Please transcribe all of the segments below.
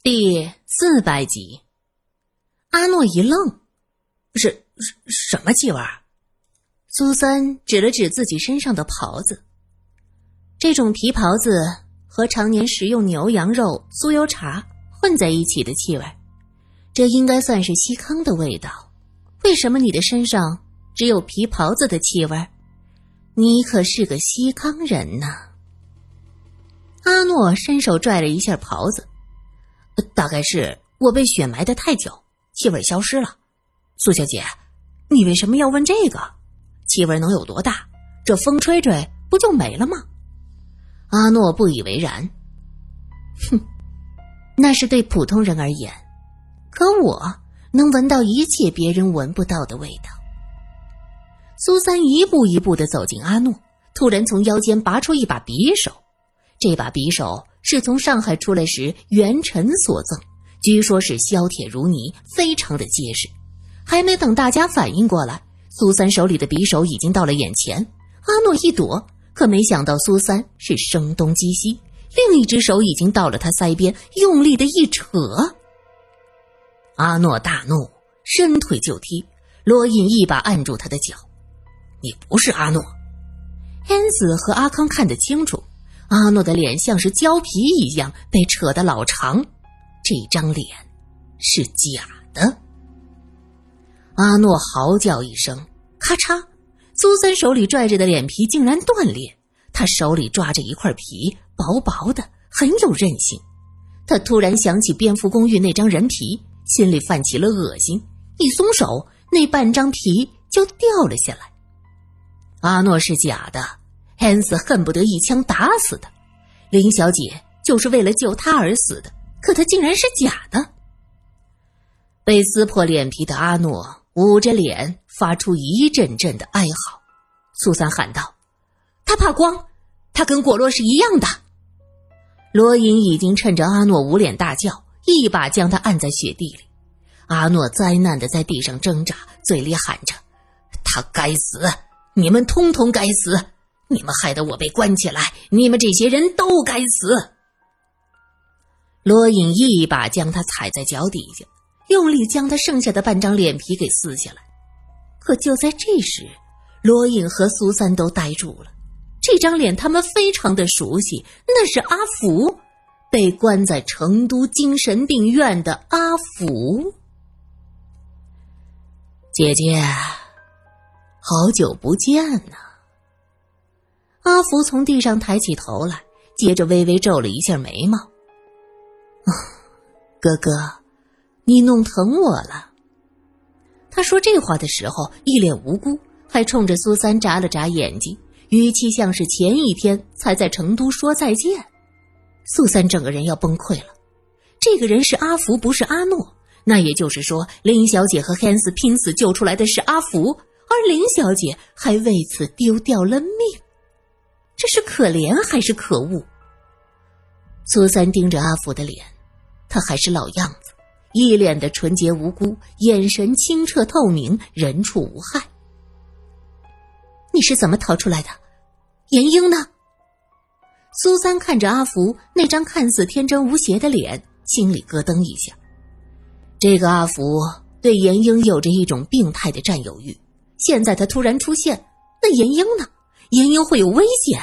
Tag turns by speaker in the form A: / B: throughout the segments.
A: 第四百集，阿诺一愣：“
B: 是什什么气味？”
A: 苏三指了指自己身上的袍子，这种皮袍子和常年食用牛羊肉、酥油茶混在一起的气味，这应该算是西康的味道。为什么你的身上只有皮袍子的气味？你可是个西康人呐！阿诺伸手拽了一下袍子。
B: 大概是我被雪埋的太久，气味消失了。苏小姐，你为什么要问这个？气味能有多大？这风吹吹不就没了吗？
A: 阿诺不以为然。哼，那是对普通人而言，可我能闻到一切别人闻不到的味道。苏三一步一步的走进阿诺，突然从腰间拔出一把匕首，这把匕首。是从上海出来时元辰所赠，据说是削铁如泥，非常的结实。还没等大家反应过来，苏三手里的匕首已经到了眼前。阿诺一躲，可没想到苏三是声东击西，另一只手已经到了他腮边，用力的一扯。阿诺大怒，伸腿就踢，罗隐一把按住他的脚：“
B: 你不是阿诺。”
A: 恩子和阿康看得清楚。阿诺的脸像是胶皮一样被扯得老长，这张脸是假的。阿诺嚎叫一声，咔嚓，苏三手里拽着的脸皮竟然断裂。他手里抓着一块皮，薄薄的，很有韧性。他突然想起蝙蝠公寓那张人皮，心里泛起了恶心。一松手，那半张皮就掉了下来。阿诺是假的。汉斯恨不得一枪打死他，林小姐就是为了救他而死的，可他竟然是假的。被撕破脸皮的阿诺捂着脸，发出一阵阵的哀嚎。苏三喊道：“他怕光，他跟果洛是一样的。”罗隐已经趁着阿诺捂脸大叫，一把将他按在雪地里。阿诺灾难的在地上挣扎，嘴里喊着：“他该死，你们通通该死！”你们害得我被关起来，你们这些人都该死！罗隐一把将他踩在脚底下，用力将他剩下的半张脸皮给撕下来。可就在这时，罗隐和苏三都呆住了。这张脸他们非常的熟悉，那是阿福，被关在成都精神病院的阿福。姐姐，好久不见呐！阿福从地上抬起头来，接着微微皱了一下眉毛。“啊，哥哥，你弄疼我了。”他说这话的时候一脸无辜，还冲着苏三眨了眨眼睛，语气像是前一天才在成都说再见。苏三整个人要崩溃了。这个人是阿福，不是阿诺。那也就是说，林小姐和汉斯拼死救出来的是阿福，而林小姐还为此丢掉了命。这是可怜还是可恶？苏三盯着阿福的脸，他还是老样子，一脸的纯洁无辜，眼神清澈透明，人畜无害。你是怎么逃出来的？严英呢？苏三看着阿福那张看似天真无邪的脸，心里咯噔一下。这个阿福对严英有着一种病态的占有欲，现在他突然出现，那严英呢？严英会有危险。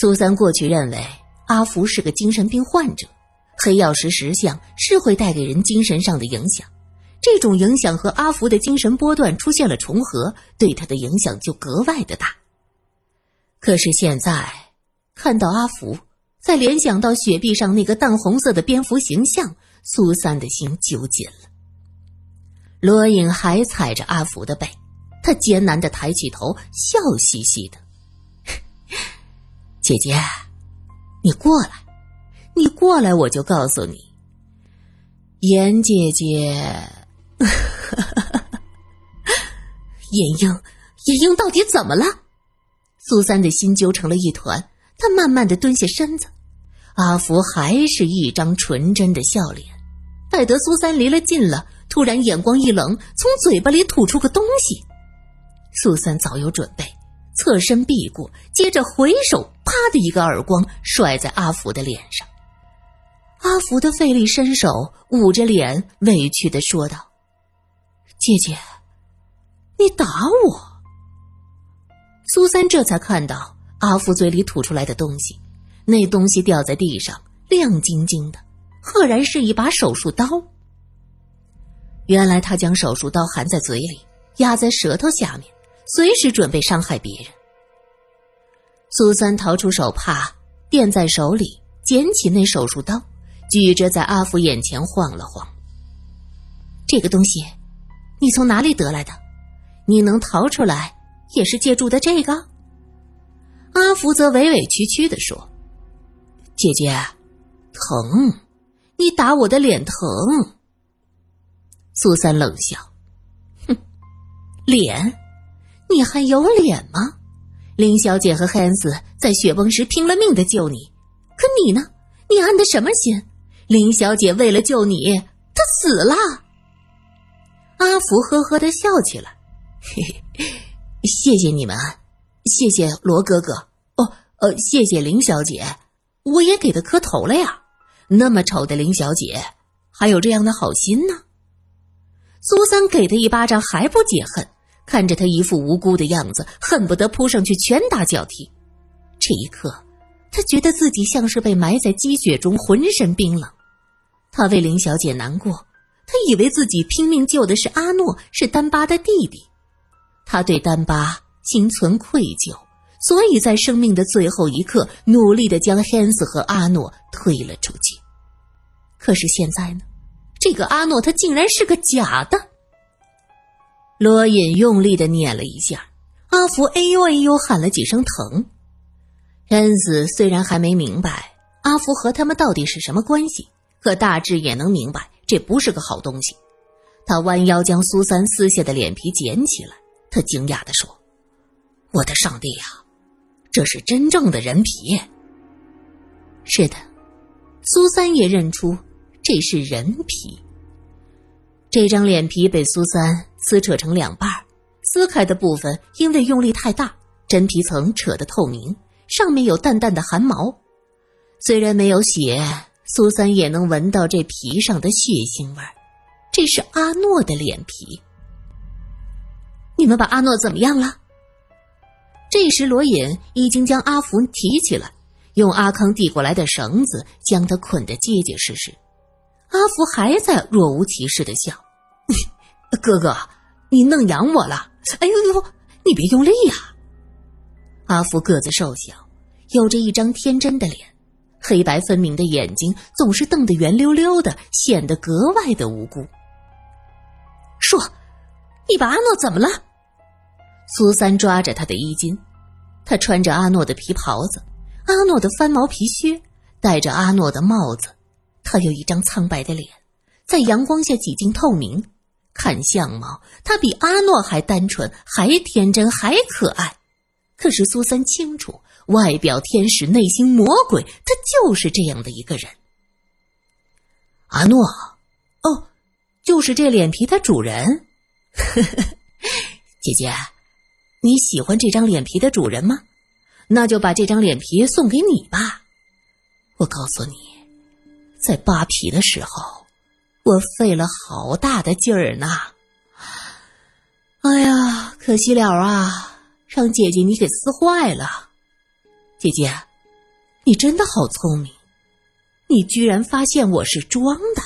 A: 苏三过去认为阿福是个精神病患者，黑曜石石像是会带给人精神上的影响，这种影响和阿福的精神波段出现了重合，对他的影响就格外的大。可是现在看到阿福，再联想到雪壁上那个淡红色的蝙蝠形象，苏三的心揪紧了。罗隐还踩着阿福的背。他艰难的抬起头，笑嘻嘻的：“ 姐姐，你过来，你过来，我就告诉你，严姐姐，严英，严英到底怎么了？”苏三的心揪成了一团，他慢慢的蹲下身子，阿福还是一张纯真的笑脸。待得苏三离了近了，突然眼光一冷，从嘴巴里吐出个东西。苏三早有准备，侧身避过，接着回手，啪的一个耳光甩在阿福的脸上。阿福的费力伸手捂着脸，委屈的说道：“姐姐，你打我。”苏三这才看到阿福嘴里吐出来的东西，那东西掉在地上，亮晶晶的，赫然是一把手术刀。原来他将手术刀含在嘴里，压在舌头下面，随时准备伤害别人。苏三掏出手帕，垫在手里，捡起那手术刀，举着在阿福眼前晃了晃。这个东西，你从哪里得来的？你能逃出来，也是借助的这个？阿福则委委屈屈的说：“姐姐，疼，你打我的脸疼。”苏三冷笑：“哼，脸？你还有脸吗？林小姐和汉斯在雪崩时拼了命的救你，可你呢？你安的什么心？林小姐为了救你，她死了。”阿福呵呵的笑起来：“嘿嘿，谢谢你们，谢谢罗哥哥，哦，呃，谢谢林小姐，我也给她磕头了呀。那么丑的林小姐，还有这样的好心呢。”苏三给他一巴掌还不解恨，看着他一副无辜的样子，恨不得扑上去拳打脚踢。这一刻，他觉得自己像是被埋在积雪中，浑身冰冷。他为林小姐难过，他以为自己拼命救的是阿诺，是丹巴的弟弟。他对丹巴心存愧疚，所以在生命的最后一刻，努力的将汉斯和阿诺推了出去。可是现在呢？这个阿诺，他竟然是个假的。罗隐用力的捻了一下，阿福哎呦哎呦喊了几声疼。恩子虽然还没明白阿福和他们到底是什么关系，可大致也能明白这不是个好东西。他弯腰将苏三撕下的脸皮捡起来，他惊讶的说：“我的上帝呀，这是真正的人皮！”是的，苏三也认出。这是人皮。这张脸皮被苏三撕扯成两半撕开的部分因为用力太大，真皮层扯得透明，上面有淡淡的汗毛。虽然没有血，苏三也能闻到这皮上的血腥味这是阿诺的脸皮。你们把阿诺怎么样了？这时罗隐已经将阿福提起来，用阿康递过来的绳子将他捆得结结实实。阿福还在若无其事的笑，哥哥，你弄痒我了！哎呦呦，你别用力呀！阿福个子瘦小，有着一张天真的脸，黑白分明的眼睛总是瞪得圆溜溜的，显得格外的无辜。说，你把阿诺怎么了？苏三抓着他的衣襟，他穿着阿诺的皮袍子，阿诺的翻毛皮靴，戴着阿诺的帽子。他有一张苍白的脸，在阳光下几近透明。看相貌，他比阿诺还单纯，还天真，还可爱。可是苏三清楚，外表天使，内心魔鬼，他就是这样的一个人。阿诺，哦，就是这脸皮的主人呵呵。姐姐，你喜欢这张脸皮的主人吗？那就把这张脸皮送给你吧。我告诉你。在扒皮的时候，我费了好大的劲儿呢。哎呀，可惜了啊，让姐姐你给撕坏了。姐姐，你真的好聪明，你居然发现我是装的。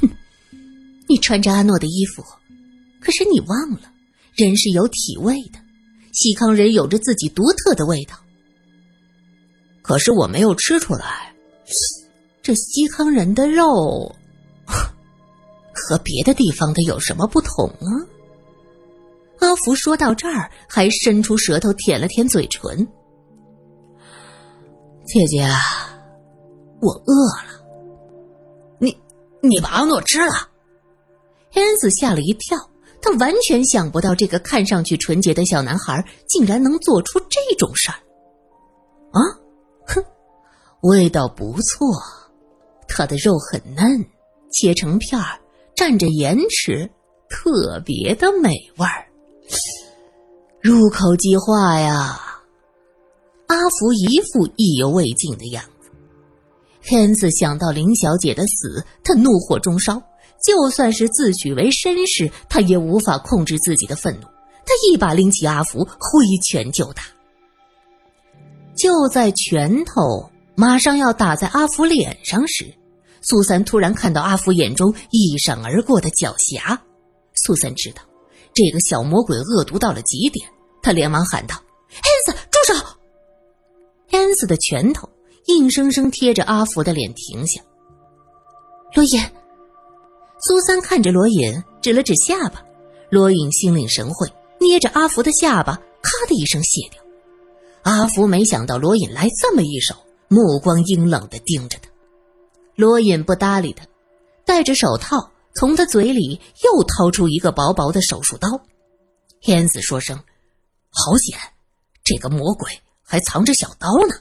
A: 哼，你穿着阿诺的衣服，可是你忘了，人是有体味的，西康人有着自己独特的味道。可是我没有吃出来。这西康人的肉和别的地方的有什么不同啊？阿福说到这儿，还伸出舌头舔了舔嘴唇。姐姐，我饿了。你你把阿诺吃了？燕子吓了一跳，他完全想不到这个看上去纯洁的小男孩竟然能做出这种事儿。啊，哼！味道不错，它的肉很嫩，切成片儿，蘸着盐吃，特别的美味儿，入口即化呀！阿福一副意犹未尽的样子，henry 子想到林小姐的死，他怒火中烧。就算是自诩为绅士，他也无法控制自己的愤怒。他一把拎起阿福，挥拳就打。就在拳头马上要打在阿福脸上时，苏三突然看到阿福眼中一闪而过的狡黠。苏三知道这个小魔鬼恶毒到了极点，他连忙喊道：“Hans，住手！”Hans 的拳头硬生生贴着阿福的脸停下。罗隐，苏三看着罗隐，指了指下巴。罗隐心领神会。捏着阿福的下巴，咔的一声卸掉。阿福没想到罗隐来这么一手，目光阴冷的盯着他。罗隐不搭理他，戴着手套，从他嘴里又掏出一个薄薄的手术刀。天子说声：“好险，这个魔鬼还藏着小刀呢。”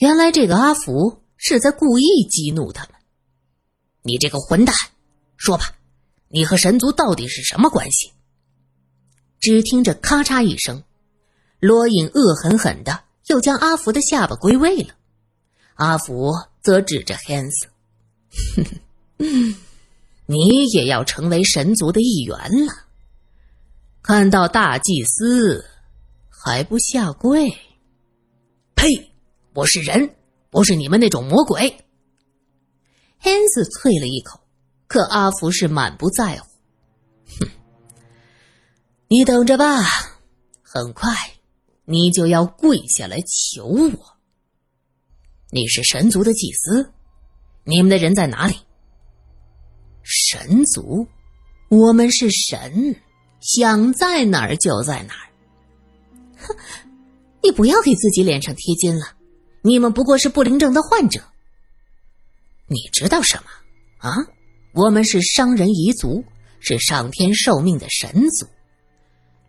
A: 原来这个阿福是在故意激怒他们。你这个混蛋，说吧，你和神族到底是什么关系？只听着咔嚓一声，罗隐恶狠狠的又将阿福的下巴归位了。阿福则指着 Hans：“ 你也要成为神族的一员了？看到大祭司还不下跪？呸！我是人，不是你们那种魔鬼。”Hans 啐了一口，可阿福是满不在乎。哼 你等着吧，很快你就要跪下来求我。你是神族的祭司，你们的人在哪里？神族，我们是神，想在哪儿就在哪儿。哼，你不要给自己脸上贴金了，你们不过是不灵症的患者。你知道什么啊？我们是商人彝族，是上天受命的神族。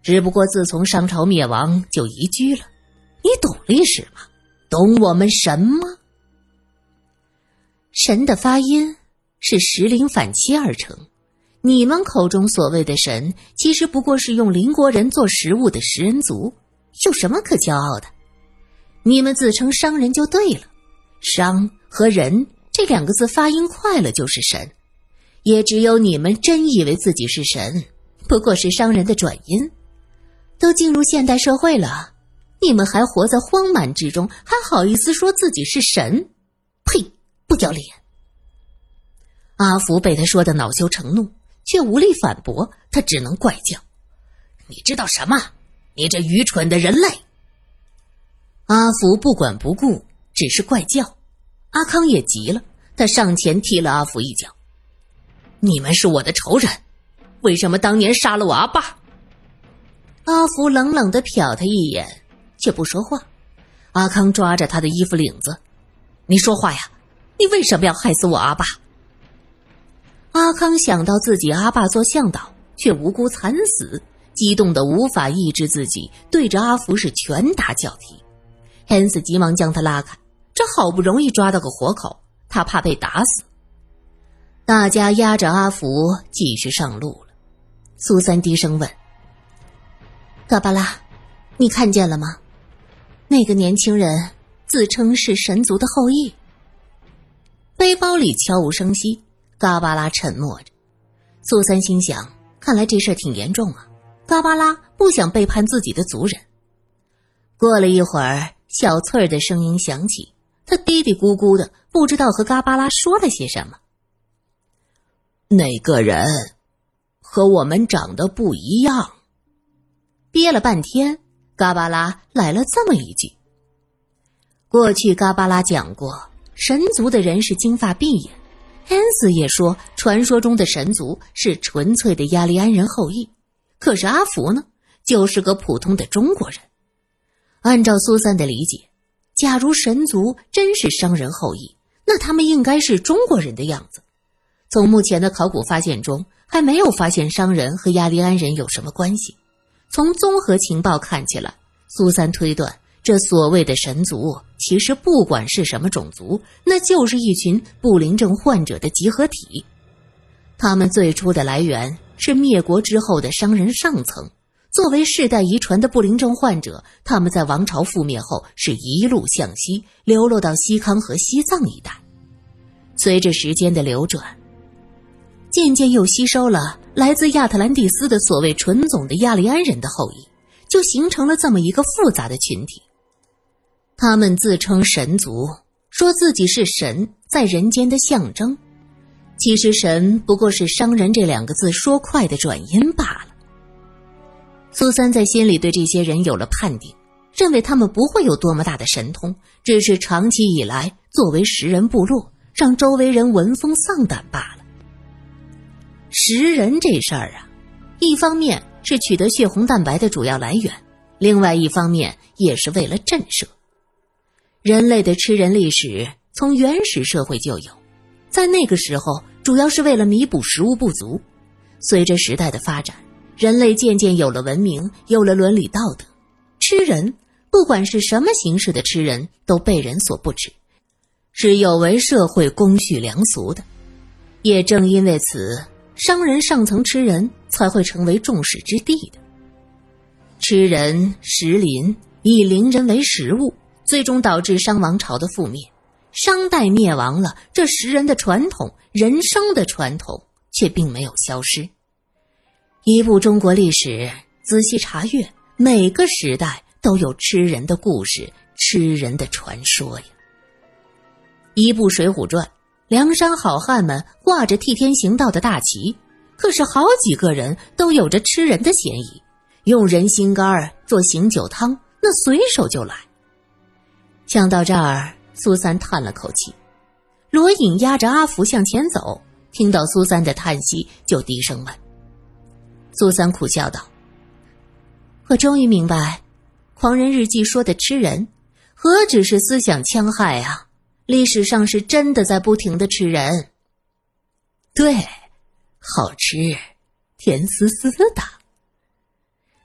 A: 只不过自从商朝灭亡就移居了，你懂历史吗？懂我们神吗？神的发音是时灵反切而成，你们口中所谓的神，其实不过是用邻国人做食物的食人族，有什么可骄傲的？你们自称商人就对了，商和人这两个字发音快了就是神，也只有你们真以为自己是神，不过是商人的转音。都进入现代社会了，你们还活在荒蛮之中，还好意思说自己是神？呸！不要脸！阿福被他说的恼羞成怒，却无力反驳，他只能怪叫：“你知道什么？你这愚蠢的人类！”阿福不管不顾，只是怪叫。阿康也急了，他上前踢了阿福一脚：“你们是我的仇人，为什么当年杀了我阿爸？”阿福冷冷的瞟他一眼，却不说话。阿康抓着他的衣服领子：“你说话呀！你为什么要害死我阿爸？”阿康想到自己阿爸做向导却无辜惨死，激动的无法抑制自己，对着阿福是拳打脚踢。恩斯急忙将他拉开，这好不容易抓到个活口，他怕被打死。大家压着阿福继续上路了。苏三低声问。嘎巴拉，你看见了吗？那个年轻人自称是神族的后裔。背包里悄无声息，嘎巴拉沉默着。苏三心想：看来这事儿挺严重啊。嘎巴拉不想背叛自己的族人。过了一会儿，小翠儿的声音响起，她嘀嘀咕咕的，不知道和嘎巴拉说了些什么。那个人和我们长得不一样。憋了半天，嘎巴拉来了这么一句：“过去嘎巴拉讲过，神族的人是金发碧眼。恩斯也说，传说中的神族是纯粹的亚利安人后裔。可是阿福呢，就是个普通的中国人。按照苏三的理解，假如神族真是商人后裔，那他们应该是中国人的样子。从目前的考古发现中，还没有发现商人和亚利安人有什么关系。”从综合情报看起来，苏三推断，这所谓的神族其实不管是什么种族，那就是一群不灵症患者的集合体。他们最初的来源是灭国之后的商人上层，作为世代遗传的不灵症患者，他们在王朝覆灭后是一路向西，流落到西康和西藏一带。随着时间的流转，渐渐又吸收了来自亚特兰蒂斯的所谓纯种的亚利安人的后裔，就形成了这么一个复杂的群体。他们自称神族，说自己是神在人间的象征。其实，神不过是“商人”这两个字说快的转音罢了。苏三在心里对这些人有了判定，认为他们不会有多么大的神通，只是长期以来作为食人部落，让周围人闻风丧胆罢了。食人这事儿啊，一方面是取得血红蛋白的主要来源，另外一方面也是为了震慑。人类的吃人历史从原始社会就有，在那个时候主要是为了弥补食物不足。随着时代的发展。人类渐渐有了文明，有了伦理道德，吃人，不管是什么形式的吃人，都被人所不齿，是有违社会公序良俗的。也正因为此，商人上层吃人才会成为众矢之的。吃人食林，以邻人为食物，最终导致商王朝的覆灭。商代灭亡了，这食人的传统，人生的传统却并没有消失。一部中国历史，仔细查阅，每个时代都有吃人的故事，吃人的传说呀。一部《水浒传》，梁山好汉们挂着替天行道的大旗，可是好几个人都有着吃人的嫌疑，用人心肝做醒酒汤，那随手就来。想到这儿，苏三叹了口气。罗隐压着阿福向前走，听到苏三的叹息，就低声问。苏三苦笑道：“我终于明白，《狂人日记》说的吃人，何止是思想戕害啊！历史上是真的在不停的吃人。对，好吃，甜丝丝的。”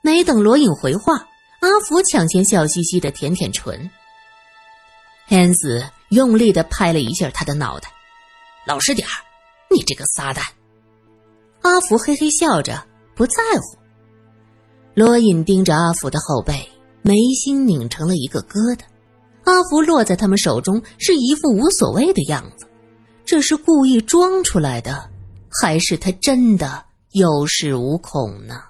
A: 没等罗隐回话，阿福抢先笑嘻嘻的舔舔唇。henry 子用力的拍了一下他的脑袋：“老实点儿，你这个撒旦！”阿福嘿嘿笑着。不在乎。罗隐盯着阿福的后背，眉心拧成了一个疙瘩。阿福落在他们手中，是一副无所谓的样子。这是故意装出来的，还是他真的有恃无恐呢？